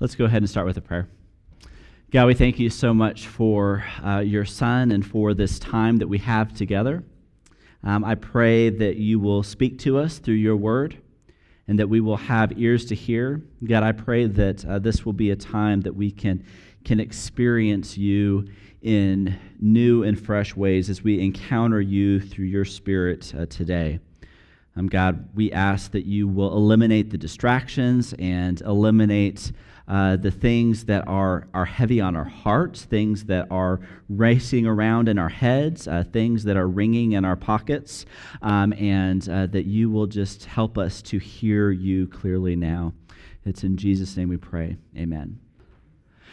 Let's go ahead and start with a prayer. God, we thank you so much for uh, your son and for this time that we have together. Um, I pray that you will speak to us through your word and that we will have ears to hear. God, I pray that uh, this will be a time that we can, can experience you in new and fresh ways as we encounter you through your spirit uh, today. Um, God, we ask that you will eliminate the distractions and eliminate uh, the things that are, are heavy on our hearts, things that are racing around in our heads, uh, things that are ringing in our pockets, um, and uh, that you will just help us to hear you clearly now. It's in Jesus' name we pray. Amen.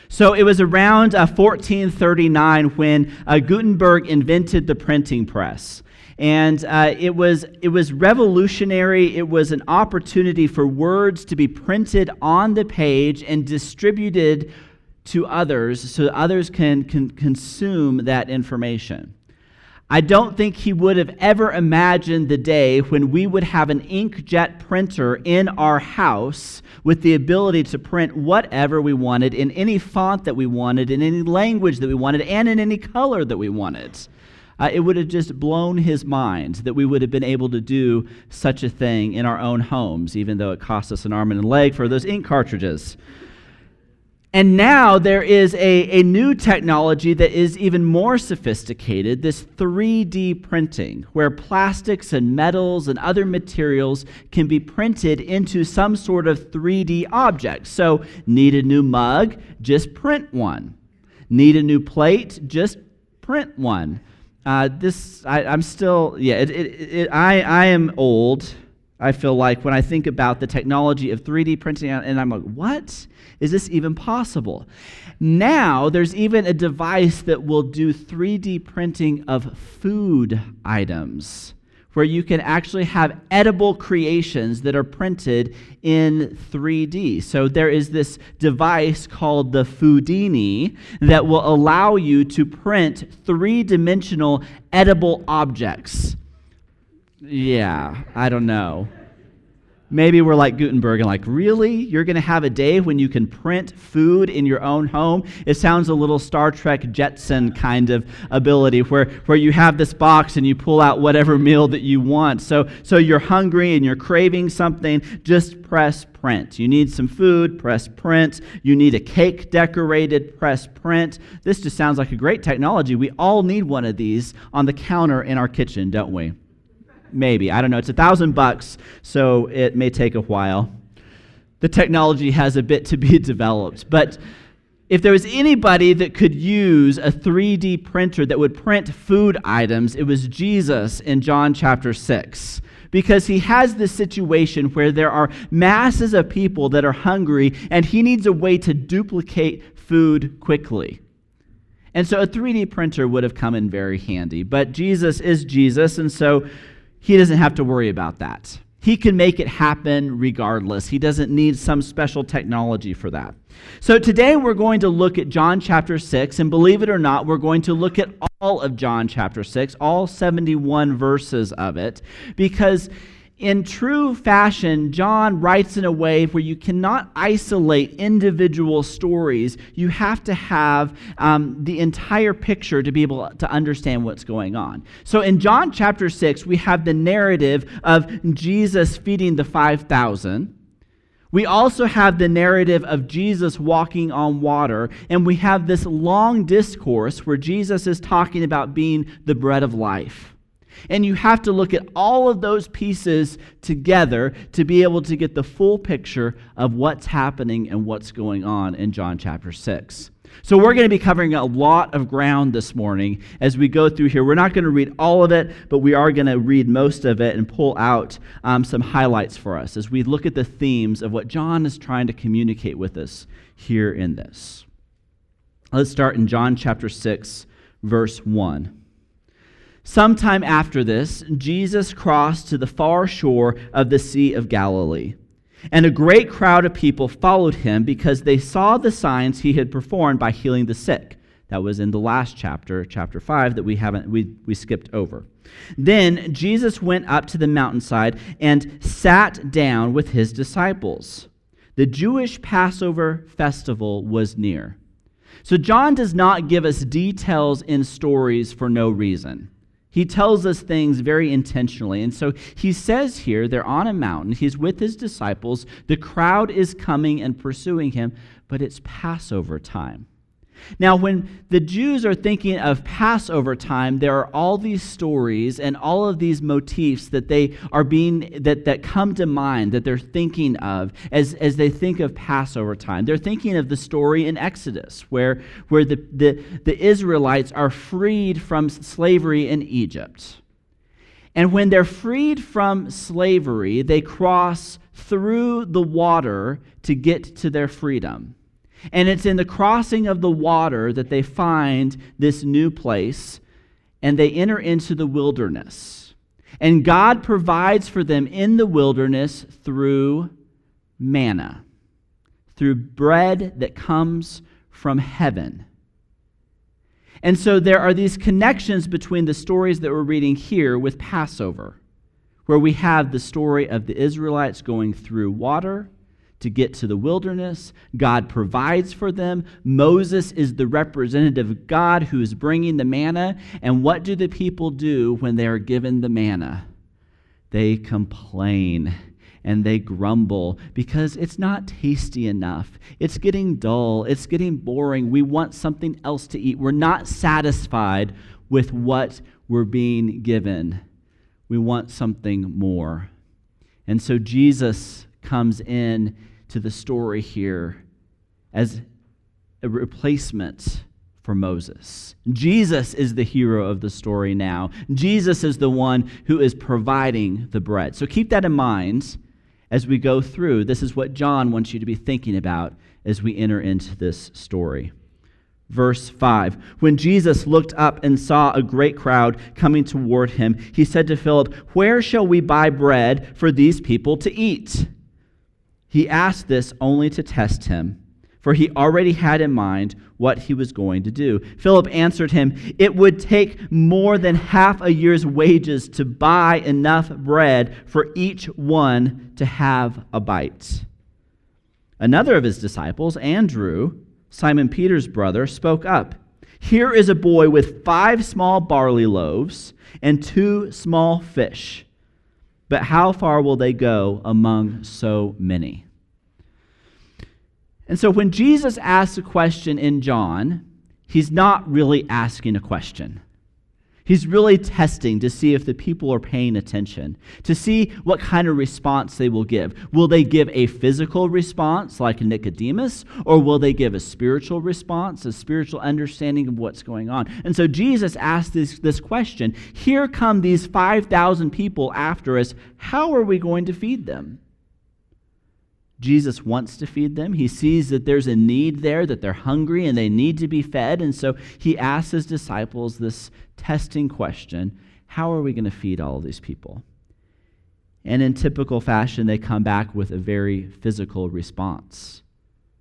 So it was around 1439 uh, when uh, Gutenberg invented the printing press and uh, it was it was revolutionary. It was an opportunity for words to be printed on the page and distributed to others, so others can, can consume that information. I don't think he would have ever imagined the day when we would have an inkjet printer in our house with the ability to print whatever we wanted in any font that we wanted, in any language that we wanted, and in any color that we wanted uh, it would have just blown his mind that we would have been able to do such a thing in our own homes, even though it cost us an arm and a leg for those ink cartridges. And now there is a, a new technology that is even more sophisticated this 3D printing, where plastics and metals and other materials can be printed into some sort of 3D object. So, need a new mug? Just print one. Need a new plate? Just print one. Uh, this, I, am still, yeah, it, it, it, I, I am old. I feel like when I think about the technology of 3D printing, and I'm like, what? Is this even possible? Now, there's even a device that will do 3D printing of food items where you can actually have edible creations that are printed in 3D. So there is this device called the Foodini that will allow you to print three dimensional edible objects. Yeah, I don't know. Maybe we're like Gutenberg and like, really? You're going to have a day when you can print food in your own home? It sounds a little Star Trek Jetson kind of ability where, where you have this box and you pull out whatever meal that you want. So, so you're hungry and you're craving something, just press print. You need some food, press print. You need a cake decorated, press print. This just sounds like a great technology. We all need one of these on the counter in our kitchen, don't we? Maybe. I don't know. It's a thousand bucks, so it may take a while. The technology has a bit to be developed. But if there was anybody that could use a 3D printer that would print food items, it was Jesus in John chapter 6 because he has this situation where there are masses of people that are hungry and he needs a way to duplicate food quickly. And so a 3D printer would have come in very handy. But Jesus is Jesus, and so he doesn't have to worry about that. He can make it happen regardless. He doesn't need some special technology for that. So today we're going to look at John chapter 6, and believe it or not, we're going to look at all of John chapter 6, all 71 verses of it, because in true fashion, John writes in a way where you cannot isolate individual stories. You have to have um, the entire picture to be able to understand what's going on. So in John chapter 6, we have the narrative of Jesus feeding the 5,000. We also have the narrative of Jesus walking on water, and we have this long discourse where Jesus is talking about being the bread of life. And you have to look at all of those pieces together to be able to get the full picture of what's happening and what's going on in John chapter 6. So, we're going to be covering a lot of ground this morning as we go through here. We're not going to read all of it, but we are going to read most of it and pull out um, some highlights for us as we look at the themes of what John is trying to communicate with us here in this. Let's start in John chapter 6, verse 1. Sometime after this, Jesus crossed to the far shore of the Sea of Galilee. And a great crowd of people followed him because they saw the signs he had performed by healing the sick. That was in the last chapter, chapter 5, that we haven't we, we skipped over. Then Jesus went up to the mountainside and sat down with his disciples. The Jewish Passover festival was near. So John does not give us details in stories for no reason. He tells us things very intentionally. And so he says here, they're on a mountain. He's with his disciples. The crowd is coming and pursuing him, but it's Passover time. Now, when the Jews are thinking of Passover time, there are all these stories and all of these motifs that they are being that, that come to mind that they're thinking of as, as they think of Passover time. They're thinking of the story in Exodus, where, where the, the, the Israelites are freed from slavery in Egypt. And when they're freed from slavery, they cross through the water to get to their freedom. And it's in the crossing of the water that they find this new place and they enter into the wilderness. And God provides for them in the wilderness through manna, through bread that comes from heaven. And so there are these connections between the stories that we're reading here with Passover, where we have the story of the Israelites going through water to get to the wilderness. God provides for them. Moses is the representative of God who is bringing the manna. And what do the people do when they are given the manna? They complain and they grumble because it's not tasty enough. It's getting dull. It's getting boring. We want something else to eat. We're not satisfied with what we're being given. We want something more. And so Jesus comes in to the story here as a replacement for Moses. Jesus is the hero of the story now. Jesus is the one who is providing the bread. So keep that in mind as we go through. This is what John wants you to be thinking about as we enter into this story. Verse 5 When Jesus looked up and saw a great crowd coming toward him, he said to Philip, Where shall we buy bread for these people to eat? He asked this only to test him, for he already had in mind what he was going to do. Philip answered him, It would take more than half a year's wages to buy enough bread for each one to have a bite. Another of his disciples, Andrew, Simon Peter's brother, spoke up. Here is a boy with five small barley loaves and two small fish. But how far will they go among so many? And so when Jesus asks a question in John, he's not really asking a question. He's really testing to see if the people are paying attention, to see what kind of response they will give. Will they give a physical response like Nicodemus, or will they give a spiritual response, a spiritual understanding of what's going on? And so Jesus asked this, this question Here come these 5,000 people after us. How are we going to feed them? Jesus wants to feed them. He sees that there's a need there, that they're hungry and they need to be fed. And so he asks his disciples this testing question How are we going to feed all of these people? And in typical fashion, they come back with a very physical response.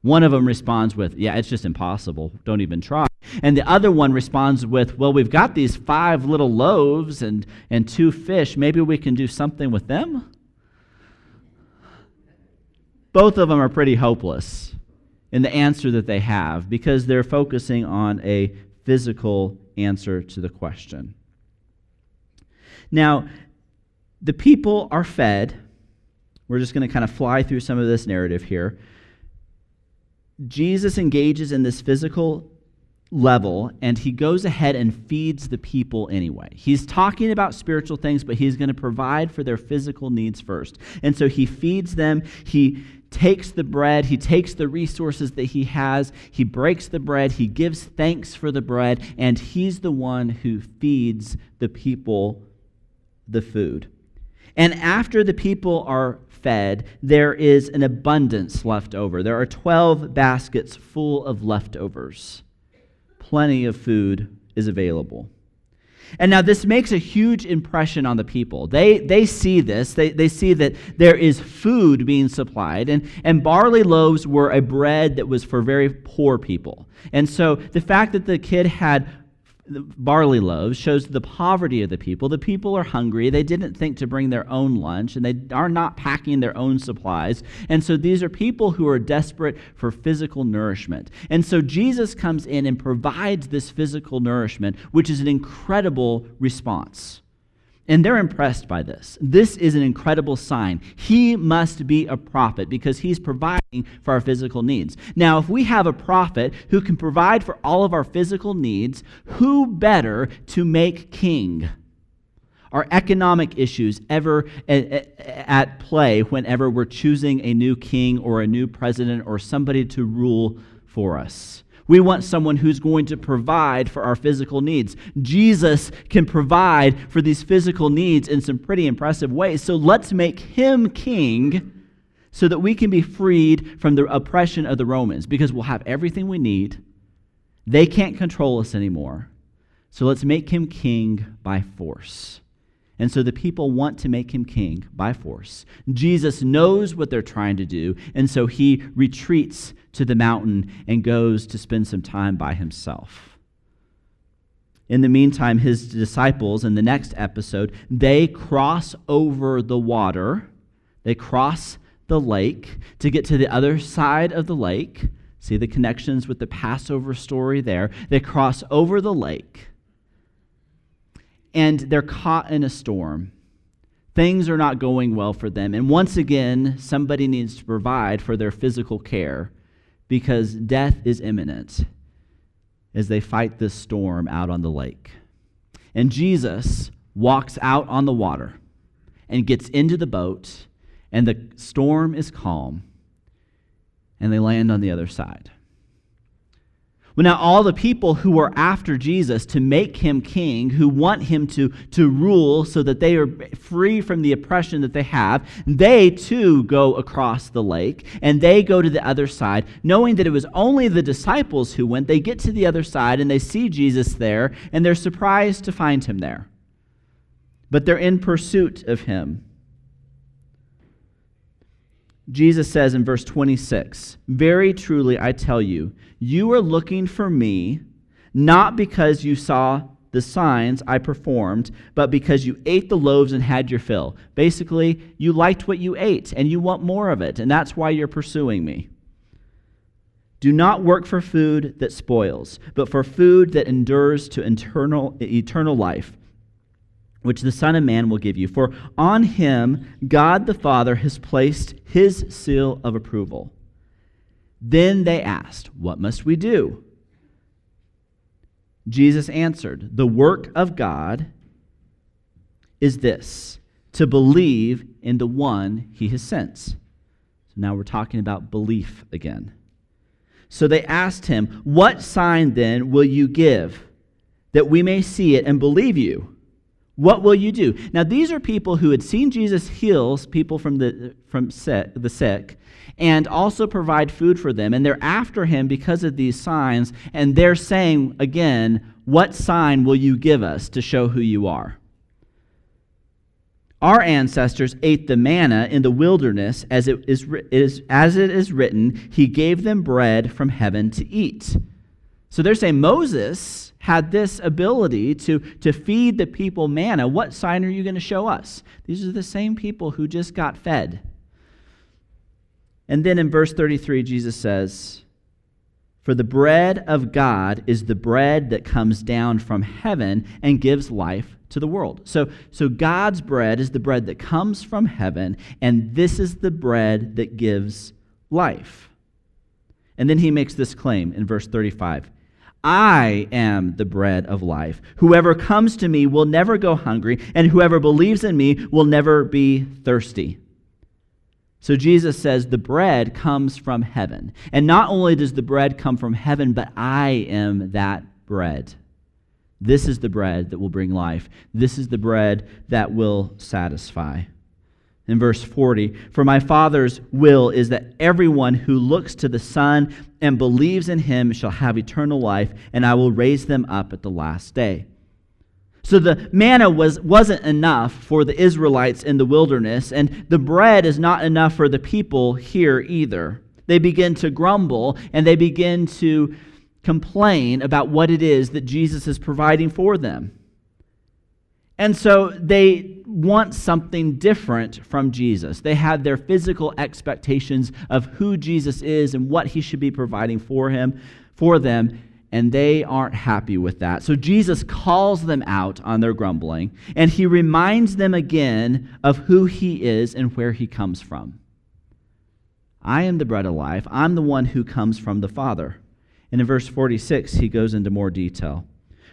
One of them responds with, Yeah, it's just impossible. Don't even try. And the other one responds with, Well, we've got these five little loaves and, and two fish. Maybe we can do something with them? both of them are pretty hopeless in the answer that they have because they're focusing on a physical answer to the question. Now, the people are fed. We're just going to kind of fly through some of this narrative here. Jesus engages in this physical level and he goes ahead and feeds the people anyway. He's talking about spiritual things, but he's going to provide for their physical needs first. And so he feeds them. He takes the bread, he takes the resources that he has, he breaks the bread, he gives thanks for the bread, and he's the one who feeds the people the food. And after the people are fed, there is an abundance left over. There are 12 baskets full of leftovers. Plenty of food is available. And now this makes a huge impression on the people. They, they see this. They, they see that there is food being supplied. And, and barley loaves were a bread that was for very poor people. And so the fact that the kid had barley loaves shows the poverty of the people. The people are hungry. They didn't think to bring their own lunch, and they are not packing their own supplies. And so these are people who are desperate for physical nourishment. And so Jesus comes in and provides this physical nourishment, which is an incredible response. And they're impressed by this. This is an incredible sign. He must be a prophet because he's providing for our physical needs. Now, if we have a prophet who can provide for all of our physical needs, who better to make king? Are economic issues ever at play whenever we're choosing a new king or a new president or somebody to rule for us? We want someone who's going to provide for our physical needs. Jesus can provide for these physical needs in some pretty impressive ways. So let's make him king so that we can be freed from the oppression of the Romans because we'll have everything we need. They can't control us anymore. So let's make him king by force. And so the people want to make him king by force. Jesus knows what they're trying to do, and so he retreats to the mountain and goes to spend some time by himself. In the meantime, his disciples in the next episode, they cross over the water. They cross the lake to get to the other side of the lake. See the connections with the Passover story there. They cross over the lake and they're caught in a storm. Things are not going well for them. And once again, somebody needs to provide for their physical care because death is imminent as they fight this storm out on the lake. And Jesus walks out on the water and gets into the boat, and the storm is calm, and they land on the other side. Now all the people who are after Jesus to make him king, who want him to, to rule so that they are free from the oppression that they have, they too go across the lake and they go to the other side, knowing that it was only the disciples who went. They get to the other side and they see Jesus there and they're surprised to find him there. But they're in pursuit of him. Jesus says in verse 26 Very truly, I tell you, you are looking for me not because you saw the signs I performed, but because you ate the loaves and had your fill. Basically, you liked what you ate and you want more of it, and that's why you're pursuing me. Do not work for food that spoils, but for food that endures to eternal, eternal life which the Son of Man will give you. For on him God the Father has placed his seal of approval. Then they asked, What must we do? Jesus answered, The work of God is this to believe in the one he has sent. So now we're talking about belief again. So they asked him, What sign then will you give that we may see it and believe you? What will you do? Now, these are people who had seen Jesus heals people from the, from sick, the sick and also provide food for them. And they're after him because of these signs. And they're saying, again, what sign will you give us to show who you are? Our ancestors ate the manna in the wilderness, as it is, is, as it is written, He gave them bread from heaven to eat. So they're saying Moses had this ability to, to feed the people manna, what sign are you going to show us? These are the same people who just got fed. And then in verse 33, Jesus says, For the bread of God is the bread that comes down from heaven and gives life to the world. So, so God's bread is the bread that comes from heaven, and this is the bread that gives life. And then he makes this claim in verse 35 I am the bread of life. Whoever comes to me will never go hungry, and whoever believes in me will never be thirsty. So Jesus says the bread comes from heaven. And not only does the bread come from heaven, but I am that bread. This is the bread that will bring life. This is the bread that will satisfy in verse 40 For my Father's will is that everyone who looks to the Son and believes in him shall have eternal life, and I will raise them up at the last day. So the manna was, wasn't enough for the Israelites in the wilderness, and the bread is not enough for the people here either. They begin to grumble and they begin to complain about what it is that Jesus is providing for them. And so they want something different from Jesus. They have their physical expectations of who Jesus is and what he should be providing for him, for them, and they aren't happy with that. So Jesus calls them out on their grumbling, and he reminds them again of who he is and where he comes from. I am the bread of life. I'm the one who comes from the Father. And in verse 46, he goes into more detail.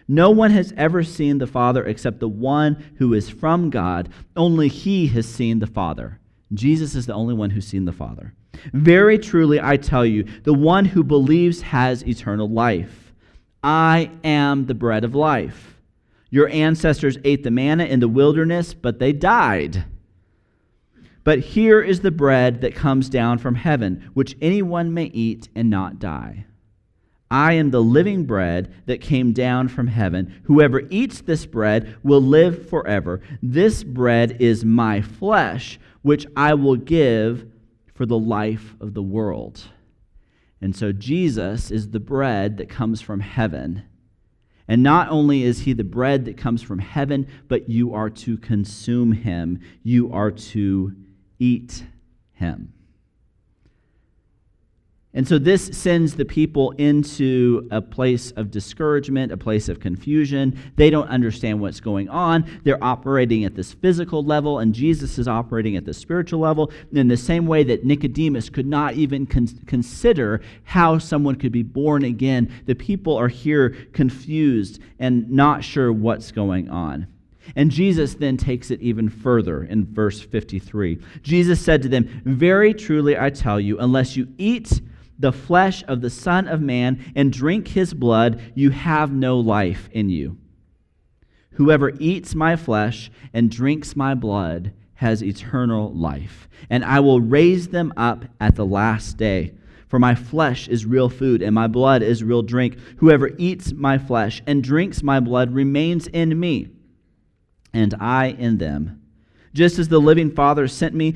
No one has ever seen the Father except the one who is from God. Only he has seen the Father. Jesus is the only one who's seen the Father. Very truly, I tell you, the one who believes has eternal life. I am the bread of life. Your ancestors ate the manna in the wilderness, but they died. But here is the bread that comes down from heaven, which anyone may eat and not die. I am the living bread that came down from heaven. Whoever eats this bread will live forever. This bread is my flesh, which I will give for the life of the world. And so Jesus is the bread that comes from heaven. And not only is he the bread that comes from heaven, but you are to consume him, you are to eat him. And so this sends the people into a place of discouragement, a place of confusion. They don't understand what's going on. They're operating at this physical level, and Jesus is operating at the spiritual level in the same way that Nicodemus could not even con- consider how someone could be born again. The people are here confused and not sure what's going on. And Jesus then takes it even further in verse 53. Jesus said to them, Very truly I tell you, unless you eat the flesh of the Son of Man and drink his blood, you have no life in you. Whoever eats my flesh and drinks my blood has eternal life, and I will raise them up at the last day. For my flesh is real food, and my blood is real drink. Whoever eats my flesh and drinks my blood remains in me, and I in them. Just as the living Father sent me,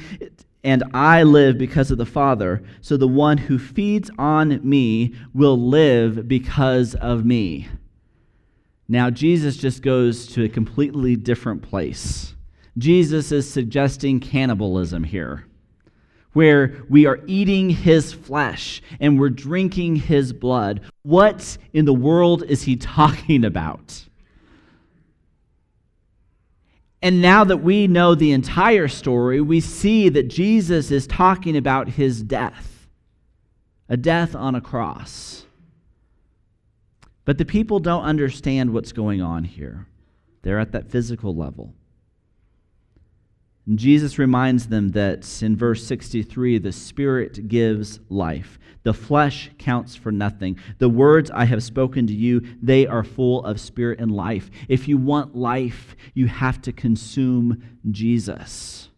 and I live because of the Father. So the one who feeds on me will live because of me. Now, Jesus just goes to a completely different place. Jesus is suggesting cannibalism here, where we are eating his flesh and we're drinking his blood. What in the world is he talking about? And now that we know the entire story, we see that Jesus is talking about his death, a death on a cross. But the people don't understand what's going on here. They're at that physical level. Jesus reminds them that in verse 63, the Spirit gives life. The flesh counts for nothing. The words I have spoken to you, they are full of spirit and life. If you want life, you have to consume Jesus.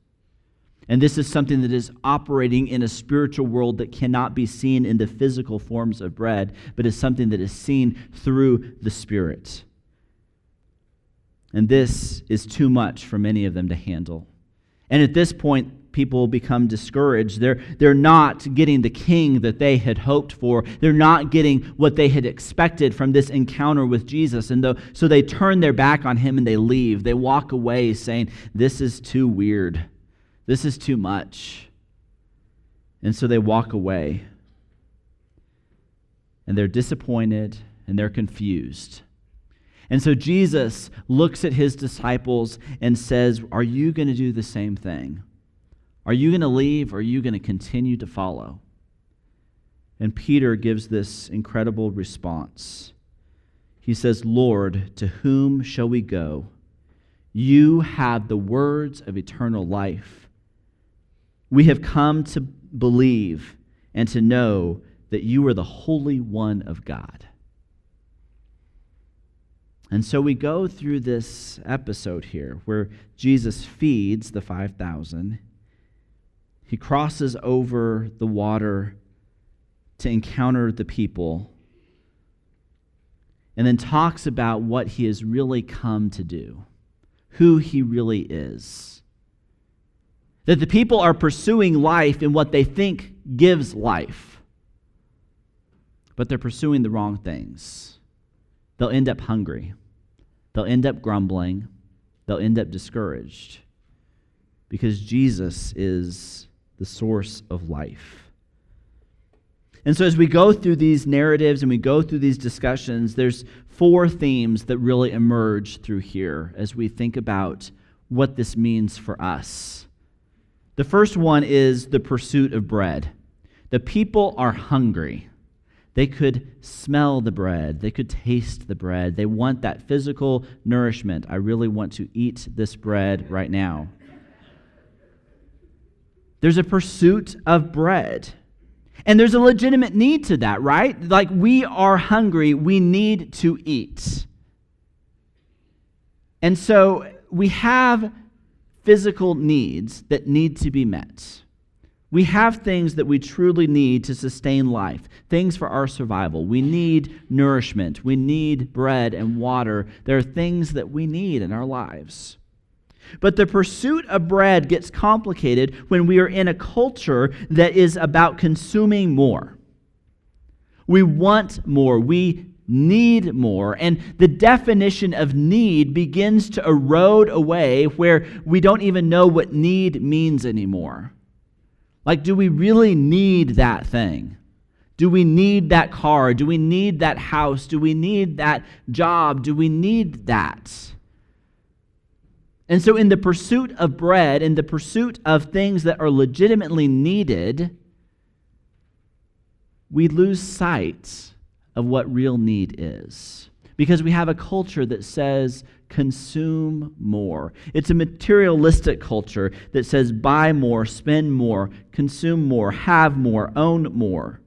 And this is something that is operating in a spiritual world that cannot be seen in the physical forms of bread, but is something that is seen through the Spirit. And this is too much for many of them to handle. And at this point, people become discouraged. They're, they're not getting the king that they had hoped for. They're not getting what they had expected from this encounter with Jesus. And so they turn their back on him and they leave. They walk away saying, This is too weird. This is too much. And so they walk away. And they're disappointed and they're confused. And so Jesus looks at his disciples and says, Are you going to do the same thing? Are you going to leave or are you going to continue to follow? And Peter gives this incredible response. He says, Lord, to whom shall we go? You have the words of eternal life. We have come to believe and to know that you are the Holy One of God. And so we go through this episode here where Jesus feeds the 5,000. He crosses over the water to encounter the people and then talks about what he has really come to do, who he really is. That the people are pursuing life in what they think gives life. but they're pursuing the wrong things. They'll end up hungry. They'll end up grumbling. They'll end up discouraged because Jesus is the source of life. And so, as we go through these narratives and we go through these discussions, there's four themes that really emerge through here as we think about what this means for us. The first one is the pursuit of bread. The people are hungry. They could smell the bread. They could taste the bread. They want that physical nourishment. I really want to eat this bread right now. There's a pursuit of bread. And there's a legitimate need to that, right? Like we are hungry, we need to eat. And so we have physical needs that need to be met. We have things that we truly need to sustain life, things for our survival. We need nourishment. We need bread and water. There are things that we need in our lives. But the pursuit of bread gets complicated when we are in a culture that is about consuming more. We want more. We need more. And the definition of need begins to erode away where we don't even know what need means anymore. Like, do we really need that thing? Do we need that car? Do we need that house? Do we need that job? Do we need that? And so, in the pursuit of bread, in the pursuit of things that are legitimately needed, we lose sight of what real need is. Because we have a culture that says, consume more. It's a materialistic culture that says, buy more, spend more, consume more, have more, own more.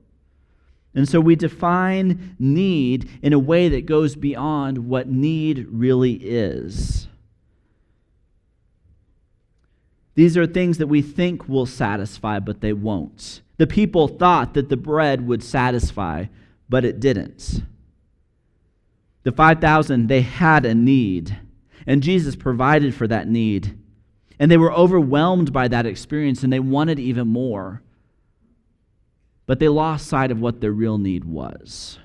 And so we define need in a way that goes beyond what need really is. These are things that we think will satisfy, but they won't. The people thought that the bread would satisfy, but it didn't. The 5,000, they had a need, and Jesus provided for that need. And they were overwhelmed by that experience, and they wanted even more. But they lost sight of what their real need was.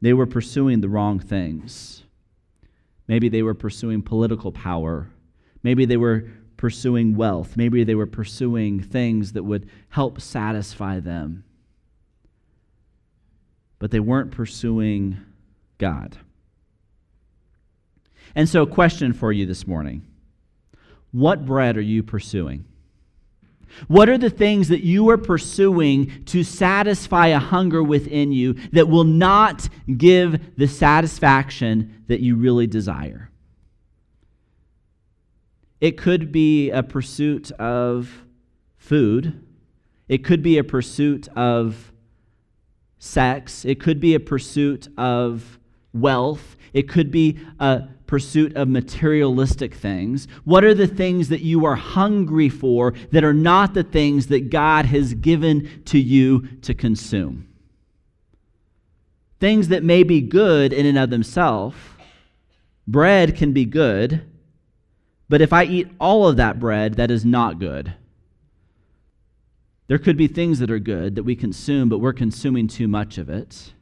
They were pursuing the wrong things. Maybe they were pursuing political power. Maybe they were pursuing wealth. Maybe they were pursuing things that would help satisfy them. But they weren't pursuing God. And so, a question for you this morning What bread are you pursuing? What are the things that you are pursuing to satisfy a hunger within you that will not give the satisfaction that you really desire? It could be a pursuit of food. It could be a pursuit of sex. It could be a pursuit of wealth. It could be a pursuit of materialistic things. What are the things that you are hungry for that are not the things that God has given to you to consume? Things that may be good in and of themselves. Bread can be good but if I eat all of that bread, that is not good. There could be things that are good that we consume, but we're consuming too much of it.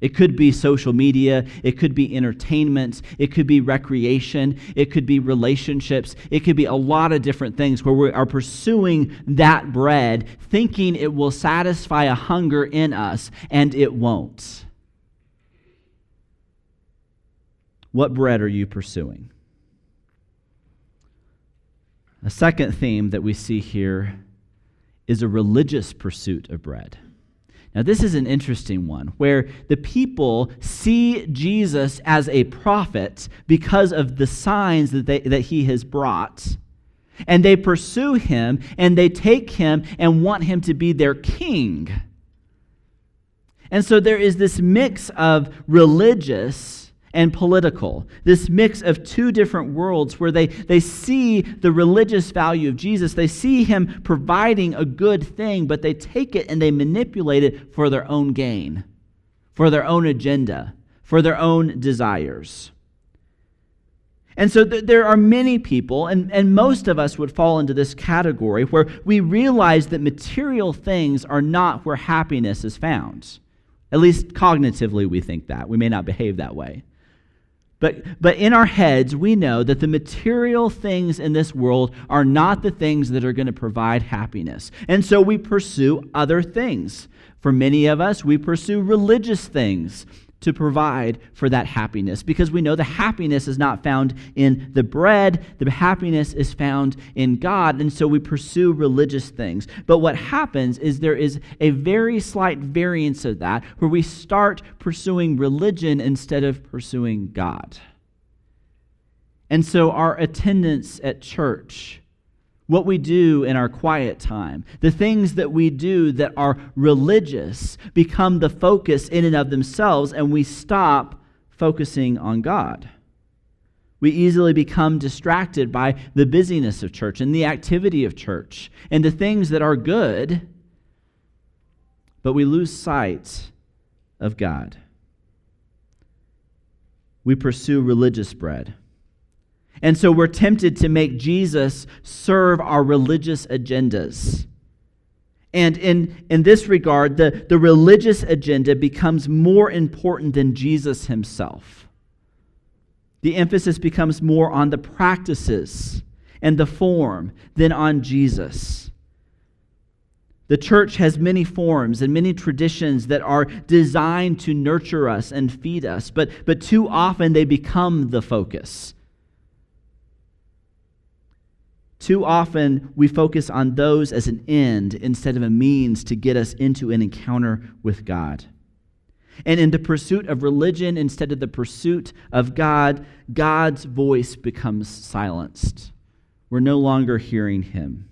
It could be social media. It could be entertainment. It could be recreation. It could be relationships. It could be a lot of different things where we are pursuing that bread, thinking it will satisfy a hunger in us, and it won't. What bread are you pursuing? A second theme that we see here is a religious pursuit of bread. Now, this is an interesting one where the people see Jesus as a prophet because of the signs that, they, that he has brought. And they pursue him and they take him and want him to be their king. And so there is this mix of religious and political. This mix of two different worlds where they, they see the religious value of Jesus. They see him providing a good thing, but they take it and they manipulate it for their own gain, for their own agenda, for their own desires. And so th- there are many people, and, and most of us would fall into this category, where we realize that material things are not where happiness is found. At least cognitively, we think that. We may not behave that way. But, but in our heads, we know that the material things in this world are not the things that are going to provide happiness. And so we pursue other things. For many of us, we pursue religious things to provide for that happiness because we know the happiness is not found in the bread, the happiness is found in God. And so we pursue religious things. But what happens is there is a very slight variance of that where we start pursuing religion instead of pursuing God. And so our attendance at church what we do in our quiet time, the things that we do that are religious, become the focus in and of themselves, and we stop focusing on God. We easily become distracted by the busyness of church and the activity of church and the things that are good, but we lose sight of God. We pursue religious bread. And so we're tempted to make Jesus serve our religious agendas. And in, in this regard, the, the religious agenda becomes more important than Jesus himself. The emphasis becomes more on the practices and the form than on Jesus. The church has many forms and many traditions that are designed to nurture us and feed us, but, but too often they become the focus. Too often, we focus on those as an end instead of a means to get us into an encounter with God. And in the pursuit of religion instead of the pursuit of God, God's voice becomes silenced. We're no longer hearing him.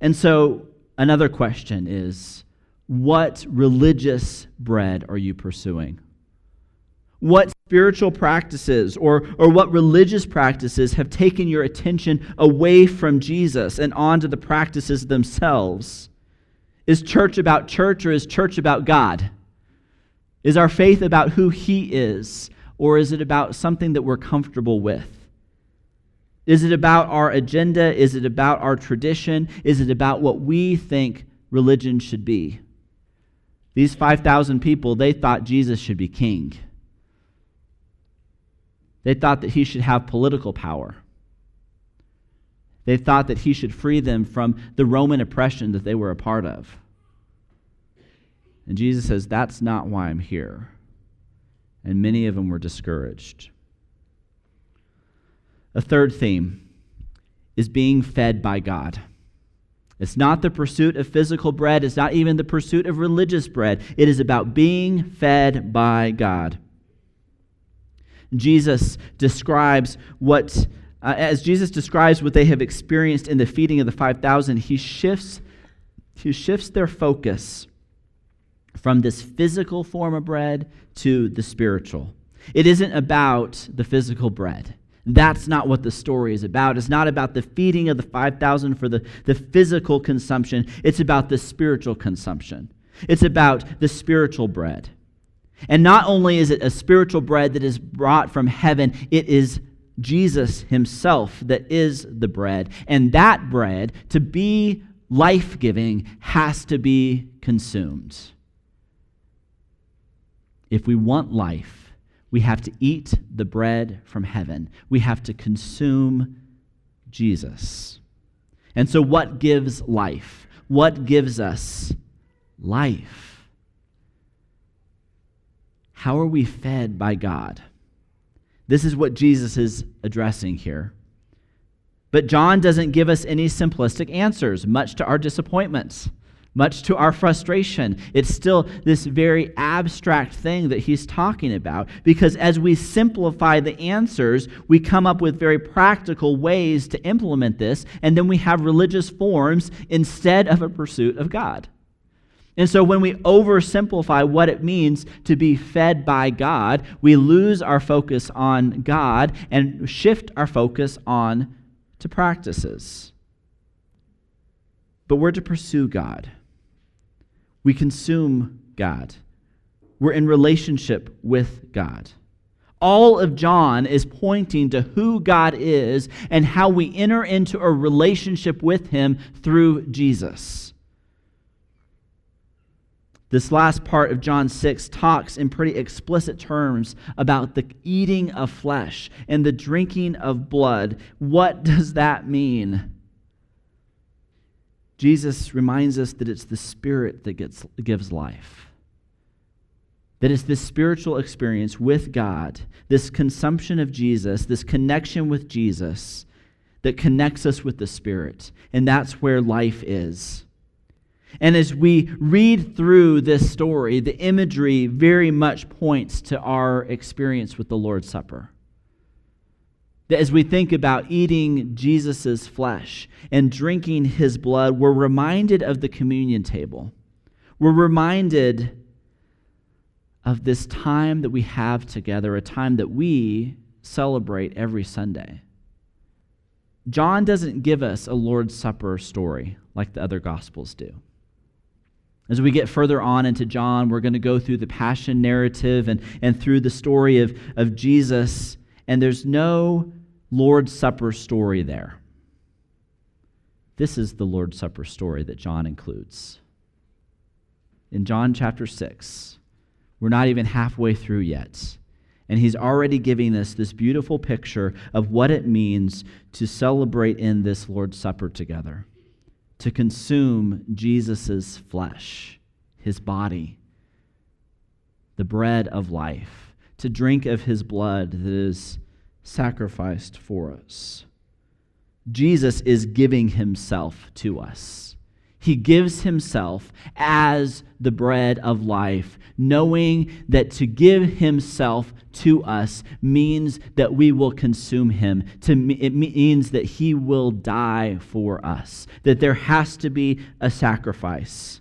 And so, another question is what religious bread are you pursuing? What spiritual practices or, or what religious practices have taken your attention away from Jesus and onto the practices themselves? Is church about church or is church about God? Is our faith about who He is or is it about something that we're comfortable with? Is it about our agenda? Is it about our tradition? Is it about what we think religion should be? These 5,000 people, they thought Jesus should be king. They thought that he should have political power. They thought that he should free them from the Roman oppression that they were a part of. And Jesus says, That's not why I'm here. And many of them were discouraged. A third theme is being fed by God. It's not the pursuit of physical bread, it's not even the pursuit of religious bread. It is about being fed by God. Jesus describes what, uh, as Jesus describes what they have experienced in the feeding of the 5,000, he shifts, he shifts their focus from this physical form of bread to the spiritual. It isn't about the physical bread. That's not what the story is about. It's not about the feeding of the 5,000 for the, the physical consumption, it's about the spiritual consumption. It's about the spiritual bread. And not only is it a spiritual bread that is brought from heaven, it is Jesus himself that is the bread. And that bread, to be life giving, has to be consumed. If we want life, we have to eat the bread from heaven. We have to consume Jesus. And so, what gives life? What gives us life? How are we fed by God? This is what Jesus is addressing here. But John doesn't give us any simplistic answers, much to our disappointments, much to our frustration. It's still this very abstract thing that he's talking about because as we simplify the answers, we come up with very practical ways to implement this, and then we have religious forms instead of a pursuit of God. And so when we oversimplify what it means to be fed by God, we lose our focus on God and shift our focus on to practices. But we're to pursue God. We consume God. We're in relationship with God. All of John is pointing to who God is and how we enter into a relationship with him through Jesus. This last part of John 6 talks in pretty explicit terms about the eating of flesh and the drinking of blood. What does that mean? Jesus reminds us that it's the Spirit that gets, gives life. That it's this spiritual experience with God, this consumption of Jesus, this connection with Jesus that connects us with the Spirit. And that's where life is. And as we read through this story, the imagery very much points to our experience with the Lord's Supper. That as we think about eating Jesus' flesh and drinking his blood, we're reminded of the communion table. We're reminded of this time that we have together, a time that we celebrate every Sunday. John doesn't give us a Lord's Supper story like the other Gospels do. As we get further on into John, we're going to go through the passion narrative and, and through the story of, of Jesus, and there's no Lord's Supper story there. This is the Lord's Supper story that John includes. In John chapter 6, we're not even halfway through yet. And he's already giving us this beautiful picture of what it means to celebrate in this Lord's Supper together to consume Jesus' flesh, his body, the bread of life, to drink of his blood that is sacrificed for us. Jesus is giving himself to us. He gives himself as the bread of life, knowing that to give himself to us means that we will consume him. To, it means that he will die for us, that there has to be a sacrifice.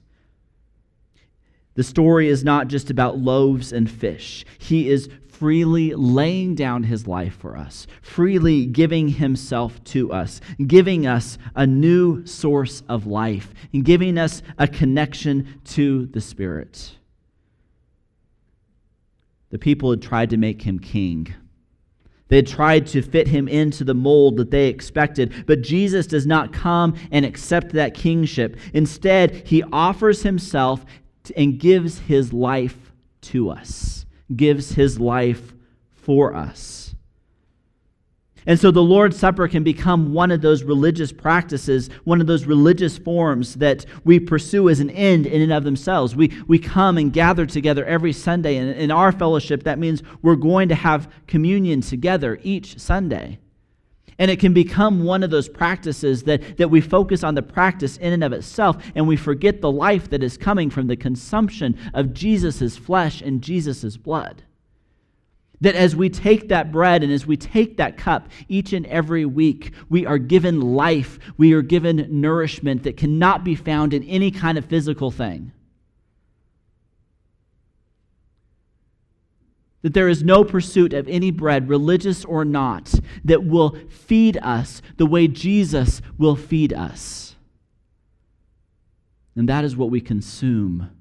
The story is not just about loaves and fish. He is freely laying down his life for us, freely giving himself to us, giving us a new source of life, and giving us a connection to the Spirit. The people had tried to make him king. They had tried to fit him into the mold that they expected, but Jesus does not come and accept that kingship. Instead, he offers himself and gives his life to us gives his life for us. And so the Lord's Supper can become one of those religious practices, one of those religious forms that we pursue as an end in and of themselves. We, we come and gather together every Sunday. And in our fellowship, that means we're going to have communion together each Sunday. And it can become one of those practices that, that we focus on the practice in and of itself, and we forget the life that is coming from the consumption of Jesus' flesh and Jesus' blood. That as we take that bread and as we take that cup each and every week, we are given life, we are given nourishment that cannot be found in any kind of physical thing. That there is no pursuit of any bread, religious or not, that will feed us the way Jesus will feed us. And that is what we consume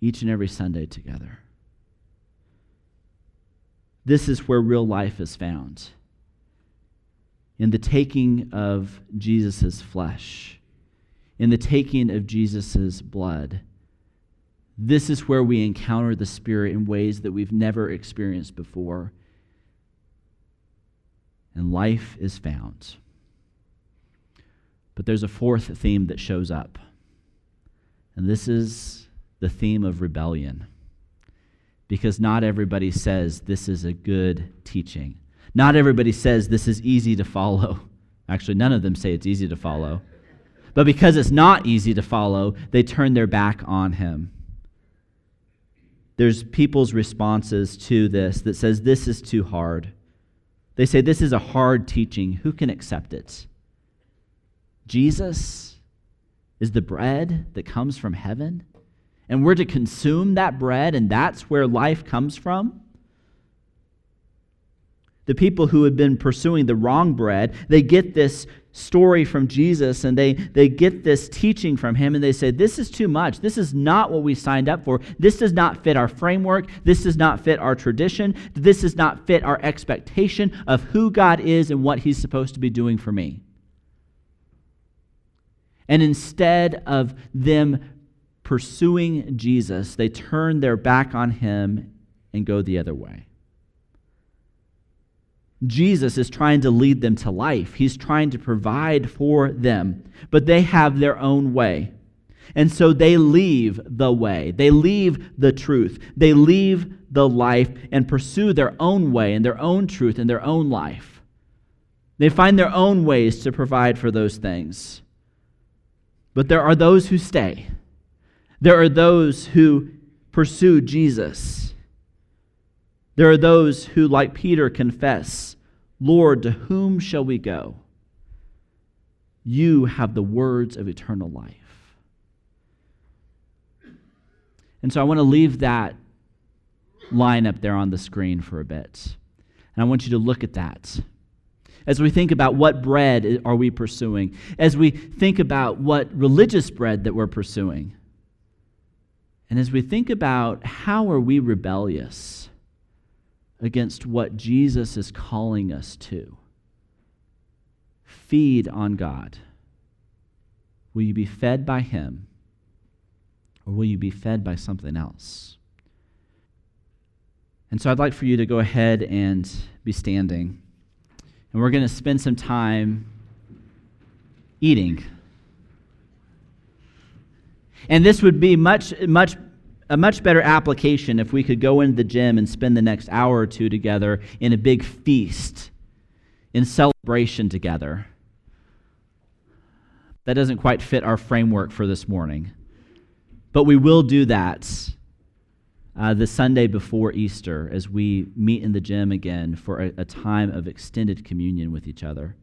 each and every Sunday together. This is where real life is found in the taking of Jesus' flesh, in the taking of Jesus' blood this is where we encounter the Spirit in ways that we've never experienced before. And life is found. But there's a fourth theme that shows up. And this is the theme of rebellion. Because not everybody says this is a good teaching. Not everybody says this is easy to follow. Actually, none of them say it's easy to follow. But because it's not easy to follow, they turn their back on him there's people's responses to this that says this is too hard. They say this is a hard teaching. Who can accept it? Jesus is the bread that comes from heaven, and we're to consume that bread, and that's where life comes from. The people who had been pursuing the wrong bread, they get this story from Jesus and they, they get this teaching from him and they say, This is too much. This is not what we signed up for. This does not fit our framework. This does not fit our tradition. This does not fit our expectation of who God is and what he's supposed to be doing for me. And instead of them pursuing Jesus, they turn their back on him and go the other way. Jesus is trying to lead them to life. He's trying to provide for them, but they have their own way. And so they leave the way. They leave the truth. They leave the life and pursue their own way and their own truth and their own life. They find their own ways to provide for those things. But there are those who stay. There are those who pursue Jesus. There are those who, like Peter, confess, Lord, to whom shall we go? You have the words of eternal life. And so I want to leave that line up there on the screen for a bit. And I want you to look at that. As we think about what bread are we pursuing, as we think about what religious bread that we're pursuing, and as we think about how are we rebellious against what Jesus is calling us to, feed on God. Will you be fed by Him? Or will you be fed by something else? And so I'd like for you to go ahead and be standing. And we're going to spend some time eating. And this would be much, much, a much better application if we could go into the gym and spend the next hour or two together in a big feast, in celebration together. That doesn't quite fit our framework for this morning. But we will do that uh, the Sunday before Easter as we meet in the gym again for a, a time of extended communion with each other.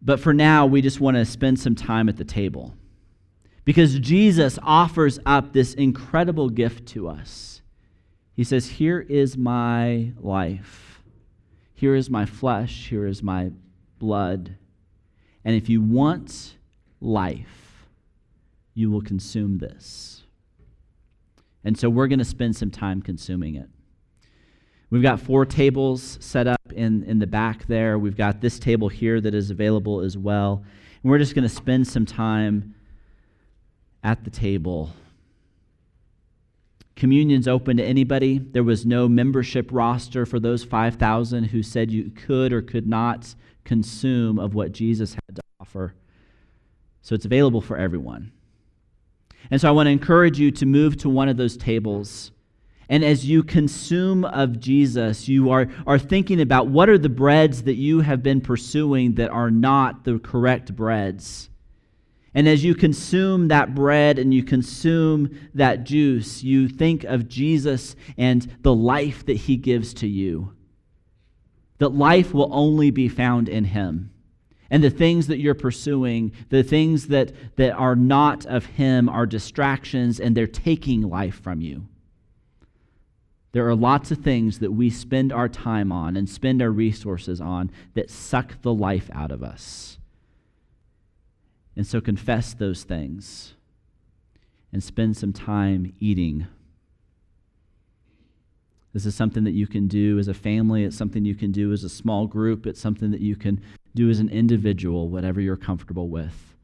But for now, we just want to spend some time at the table because Jesus offers up this incredible gift to us. He says, Here is my life, here is my flesh, here is my blood. And if you want life, you will consume this. And so we're going to spend some time consuming it. We've got four tables set up in, in the back there. We've got this table here that is available as well. And we're just going to spend some time at the table. Communion's open to anybody. There was no membership roster for those 5,000 who said you could or could not consume of what Jesus had to offer. So it's available for everyone. And so I want to encourage you to move to one of those tables. And as you consume of Jesus, you are, are thinking about what are the breads that you have been pursuing that are not the correct breads. And as you consume that bread and you consume that juice, you think of Jesus and the life that he gives to you. That life will only be found in him and the things that you're pursuing, the things that, that are not of Him, are distractions and they're taking life from you. There are lots of things that we spend our time on and spend our resources on that suck the life out of us. And so confess those things and spend some time eating. This is something that you can do as a family. It's something you can do as a small group. It's something that you can do as an individual, whatever you're comfortable with.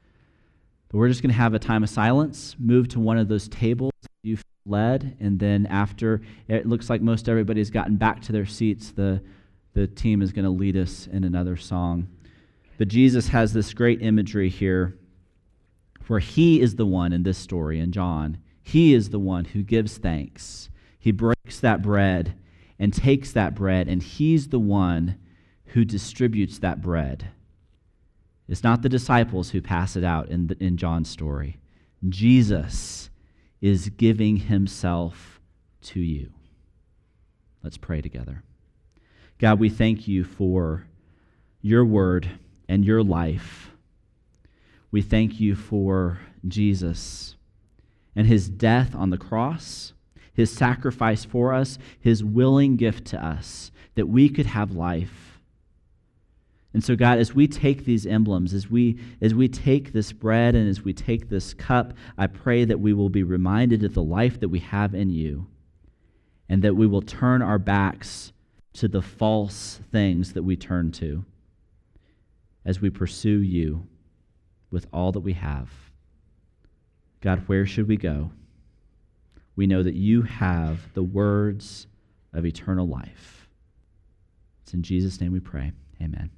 But we're just going to have a time of silence, move to one of those tables you led, and then after it looks like most everybody's gotten back to their seats, the, the team is going to lead us in another song. But Jesus has this great imagery here where he is the one in this story in John. He is the one who gives thanks. He breaks that bread and takes that bread, and he's the one who distributes that bread. It's not the disciples who pass it out in, the, in John's story. Jesus is giving himself to you. Let's pray together. God, we thank you for your word and your life. We thank you for Jesus and his death on the cross, his sacrifice for us, his willing gift to us that we could have life. And so, God, as we take these emblems, as we, as we take this bread and as we take this cup, I pray that we will be reminded of the life that we have in you and that we will turn our backs to the false things that we turn to as we pursue you with all that we have. God, where should we go? We know that you have the words of eternal life. It's in Jesus' name we pray. Amen.